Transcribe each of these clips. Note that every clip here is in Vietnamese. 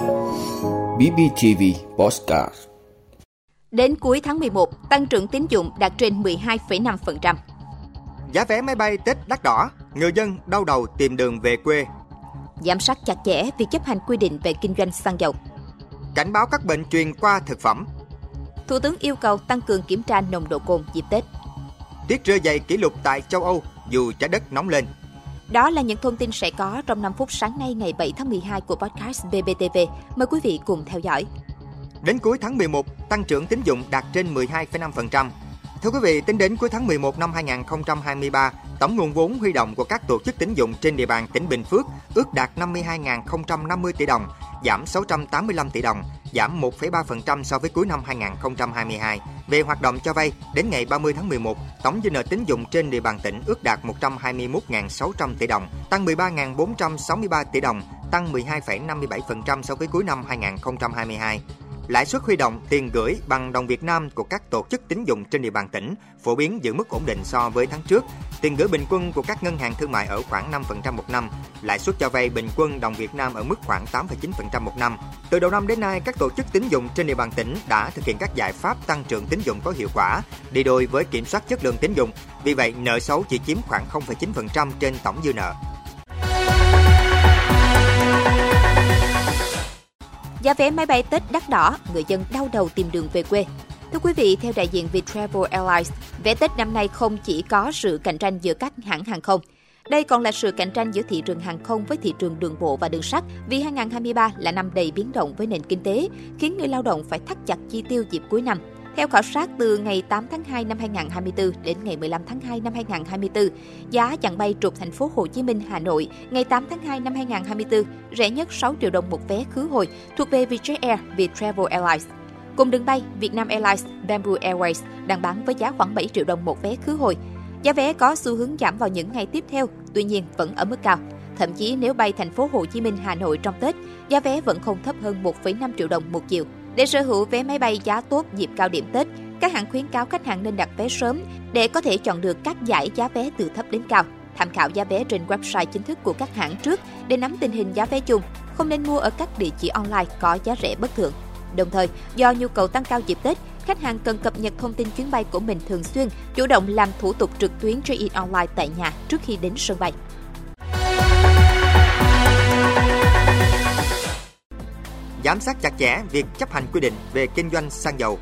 BBTV Postcard Đến cuối tháng 11, tăng trưởng tín dụng đạt trên 12,5%. Giá vé máy bay Tết đắt đỏ, người dân đau đầu tìm đường về quê. Giám sát chặt chẽ việc chấp hành quy định về kinh doanh xăng dầu. Cảnh báo các bệnh truyền qua thực phẩm. Thủ tướng yêu cầu tăng cường kiểm tra nồng độ cồn dịp Tết. Tiết rơi dày kỷ lục tại châu Âu dù trái đất nóng lên. Đó là những thông tin sẽ có trong 5 phút sáng nay ngày 7 tháng 12 của podcast BBTV. Mời quý vị cùng theo dõi. Đến cuối tháng 11, tăng trưởng tín dụng đạt trên 12,5%. Thưa quý vị, tính đến cuối tháng 11 năm 2023, tổng nguồn vốn huy động của các tổ chức tín dụng trên địa bàn tỉnh Bình Phước ước đạt 52.050 tỷ đồng, giảm 685 tỷ đồng, giảm 1,3% so với cuối năm 2022. Về hoạt động cho vay, đến ngày 30 tháng 11, tổng dư nợ tín dụng trên địa bàn tỉnh ước đạt 121.600 tỷ đồng, tăng 13.463 tỷ đồng, tăng 12,57% so với cuối năm 2022. Lãi suất huy động tiền gửi bằng đồng Việt Nam của các tổ chức tín dụng trên địa bàn tỉnh phổ biến giữ mức ổn định so với tháng trước. Tiền gửi bình quân của các ngân hàng thương mại ở khoảng 5% một năm, lãi suất cho vay bình quân đồng Việt Nam ở mức khoảng 8,9% một năm. Từ đầu năm đến nay, các tổ chức tín dụng trên địa bàn tỉnh đã thực hiện các giải pháp tăng trưởng tín dụng có hiệu quả, đi đôi với kiểm soát chất lượng tín dụng. Vì vậy, nợ xấu chỉ chiếm khoảng 0,9% trên tổng dư nợ. Giá vé máy bay Tết đắt đỏ, người dân đau đầu tìm đường về quê. Thưa quý vị, theo đại diện Viettravel Airlines, vé Tết năm nay không chỉ có sự cạnh tranh giữa các hãng hàng không, đây còn là sự cạnh tranh giữa thị trường hàng không với thị trường đường bộ và đường sắt vì 2023 là năm đầy biến động với nền kinh tế, khiến người lao động phải thắt chặt chi tiêu dịp cuối năm. Theo khảo sát từ ngày 8 tháng 2 năm 2024 đến ngày 15 tháng 2 năm 2024, giá chặng bay trục thành phố Hồ Chí Minh Hà Nội ngày 8 tháng 2 năm 2024 rẻ nhất 6 triệu đồng một vé khứ hồi thuộc về Vietjet Air, Viettravel Airlines. Cùng đường bay, Vietnam Airlines, Bamboo Airways đang bán với giá khoảng 7 triệu đồng một vé khứ hồi. Giá vé có xu hướng giảm vào những ngày tiếp theo, tuy nhiên vẫn ở mức cao. Thậm chí nếu bay thành phố Hồ Chí Minh Hà Nội trong Tết, giá vé vẫn không thấp hơn 1,5 triệu đồng một chiều. Để sở hữu vé máy bay giá tốt dịp cao điểm Tết, các hãng khuyến cáo khách hàng nên đặt vé sớm để có thể chọn được các giải giá vé từ thấp đến cao. Tham khảo giá vé trên website chính thức của các hãng trước để nắm tình hình giá vé chung, không nên mua ở các địa chỉ online có giá rẻ bất thường. Đồng thời, do nhu cầu tăng cao dịp Tết, khách hàng cần cập nhật thông tin chuyến bay của mình thường xuyên, chủ động làm thủ tục trực tuyến check-in online tại nhà trước khi đến sân bay. Giám sát chặt chẽ việc chấp hành quy định về kinh doanh xăng dầu.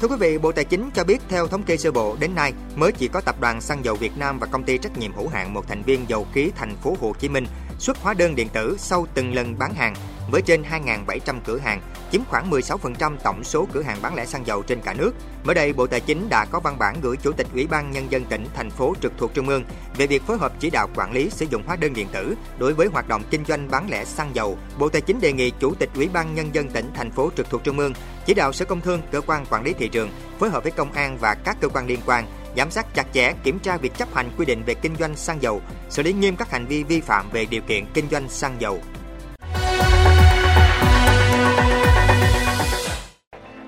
Thưa quý vị, Bộ Tài chính cho biết theo thống kê sơ bộ đến nay mới chỉ có tập đoàn xăng dầu Việt Nam và công ty trách nhiệm hữu hạn một thành viên dầu khí thành phố Hồ Chí Minh xuất hóa đơn điện tử sau từng lần bán hàng với trên 2.700 cửa hàng, chiếm khoảng 16% tổng số cửa hàng bán lẻ xăng dầu trên cả nước. Mới đây, Bộ Tài chính đã có văn bản gửi Chủ tịch Ủy ban Nhân dân tỉnh, thành phố trực thuộc Trung ương về việc phối hợp chỉ đạo quản lý sử dụng hóa đơn điện tử đối với hoạt động kinh doanh bán lẻ xăng dầu. Bộ Tài chính đề nghị Chủ tịch Ủy ban Nhân dân tỉnh, thành phố trực thuộc Trung ương chỉ đạo Sở Công Thương, cơ quan quản lý thị trường phối hợp với công an và các cơ quan liên quan giám sát chặt chẽ kiểm tra việc chấp hành quy định về kinh doanh xăng dầu, xử lý nghiêm các hành vi vi phạm về điều kiện kinh doanh xăng dầu.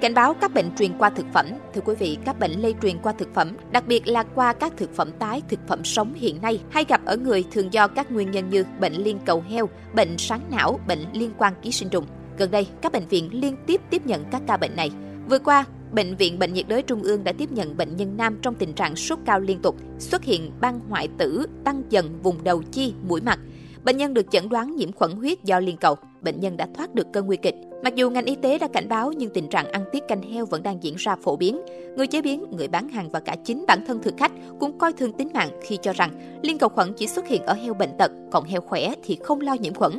Cảnh báo các bệnh truyền qua thực phẩm. Thưa quý vị, các bệnh lây truyền qua thực phẩm, đặc biệt là qua các thực phẩm tái, thực phẩm sống hiện nay hay gặp ở người thường do các nguyên nhân như bệnh liên cầu heo, bệnh sáng não, bệnh liên quan ký sinh trùng. Gần đây, các bệnh viện liên tiếp tiếp nhận các ca bệnh này. Vừa qua, Bệnh viện Bệnh nhiệt đới Trung ương đã tiếp nhận bệnh nhân nam trong tình trạng sốt cao liên tục, xuất hiện ban hoại tử, tăng dần vùng đầu chi, mũi mặt. Bệnh nhân được chẩn đoán nhiễm khuẩn huyết do liên cầu. Bệnh nhân đã thoát được cơn nguy kịch. Mặc dù ngành y tế đã cảnh báo nhưng tình trạng ăn tiết canh heo vẫn đang diễn ra phổ biến. Người chế biến, người bán hàng và cả chính bản thân thực khách cũng coi thường tính mạng khi cho rằng liên cầu khuẩn chỉ xuất hiện ở heo bệnh tật, còn heo khỏe thì không lo nhiễm khuẩn.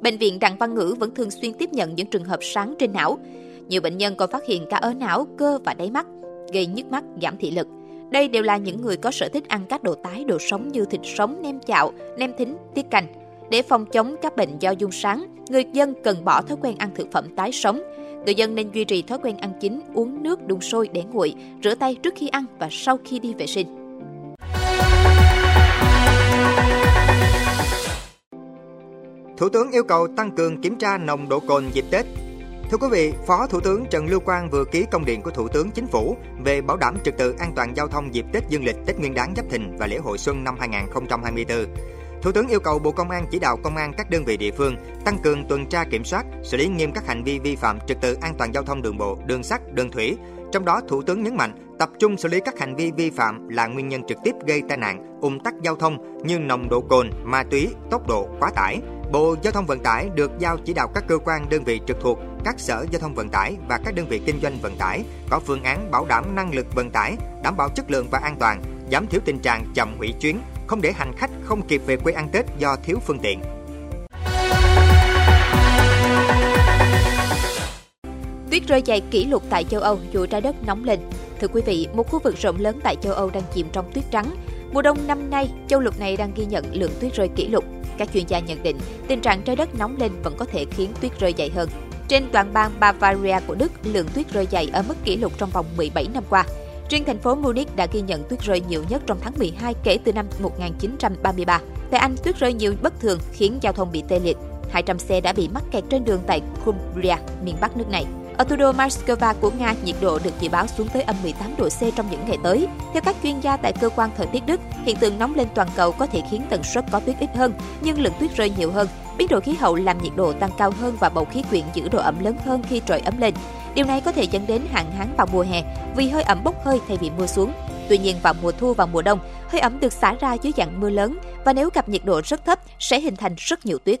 Bệnh viện Đặng Văn Ngữ vẫn thường xuyên tiếp nhận những trường hợp sáng trên não. Nhiều bệnh nhân còn phát hiện cả ở não, cơ và đáy mắt, gây nhức mắt, giảm thị lực. Đây đều là những người có sở thích ăn các đồ tái, đồ sống như thịt sống, nem chạo, nem thính, tiết canh. Để phòng chống các bệnh do dung sáng, người dân cần bỏ thói quen ăn thực phẩm tái sống. Người dân nên duy trì thói quen ăn chín, uống nước đun sôi để nguội, rửa tay trước khi ăn và sau khi đi vệ sinh. Thủ tướng yêu cầu tăng cường kiểm tra nồng độ cồn dịp Tết. Thưa quý vị, Phó Thủ tướng Trần Lưu Quang vừa ký công điện của Thủ tướng Chính phủ về bảo đảm trật tự an toàn giao thông dịp Tết Dương lịch, Tết Nguyên đán Giáp Thìn và lễ hội xuân năm 2024. Thủ tướng yêu cầu Bộ Công an chỉ đạo công an các đơn vị địa phương tăng cường tuần tra kiểm soát, xử lý nghiêm các hành vi vi phạm trật tự an toàn giao thông đường bộ, đường sắt, đường thủy. Trong đó, Thủ tướng nhấn mạnh tập trung xử lý các hành vi vi phạm là nguyên nhân trực tiếp gây tai nạn, ùn tắc giao thông như nồng độ cồn, ma túy, tốc độ quá tải. Bộ Giao thông Vận tải được giao chỉ đạo các cơ quan đơn vị trực thuộc, các sở giao thông vận tải và các đơn vị kinh doanh vận tải có phương án bảo đảm năng lực vận tải, đảm bảo chất lượng và an toàn, giảm thiểu tình trạng chậm hủy chuyến, không để hành khách không kịp về quê ăn Tết do thiếu phương tiện. Tuyết rơi dày kỷ lục tại châu Âu dù trái đất nóng lên. Thưa quý vị, một khu vực rộng lớn tại châu Âu đang chìm trong tuyết trắng. Mùa đông năm nay, châu lục này đang ghi nhận lượng tuyết rơi kỷ lục. Các chuyên gia nhận định, tình trạng trái đất nóng lên vẫn có thể khiến tuyết rơi dày hơn. Trên toàn bang Bavaria của Đức, lượng tuyết rơi dày ở mức kỷ lục trong vòng 17 năm qua. Riêng thành phố Munich đã ghi nhận tuyết rơi nhiều nhất trong tháng 12 kể từ năm 1933. Tại Anh, tuyết rơi nhiều bất thường khiến giao thông bị tê liệt. 200 xe đã bị mắc kẹt trên đường tại Cumbria, miền Bắc nước này. Ở thủ đô Moscow của Nga, nhiệt độ được dự báo xuống tới âm 18 độ C trong những ngày tới. Theo các chuyên gia tại cơ quan thời tiết Đức, hiện tượng nóng lên toàn cầu có thể khiến tần suất có tuyết ít hơn, nhưng lượng tuyết rơi nhiều hơn. Biến đổi khí hậu làm nhiệt độ tăng cao hơn và bầu khí quyển giữ độ ẩm lớn hơn khi trời ấm lên. Điều này có thể dẫn đến hạn hán vào mùa hè vì hơi ẩm bốc hơi thay vì mưa xuống. Tuy nhiên vào mùa thu và mùa đông, hơi ẩm được xả ra dưới dạng mưa lớn và nếu gặp nhiệt độ rất thấp sẽ hình thành rất nhiều tuyết.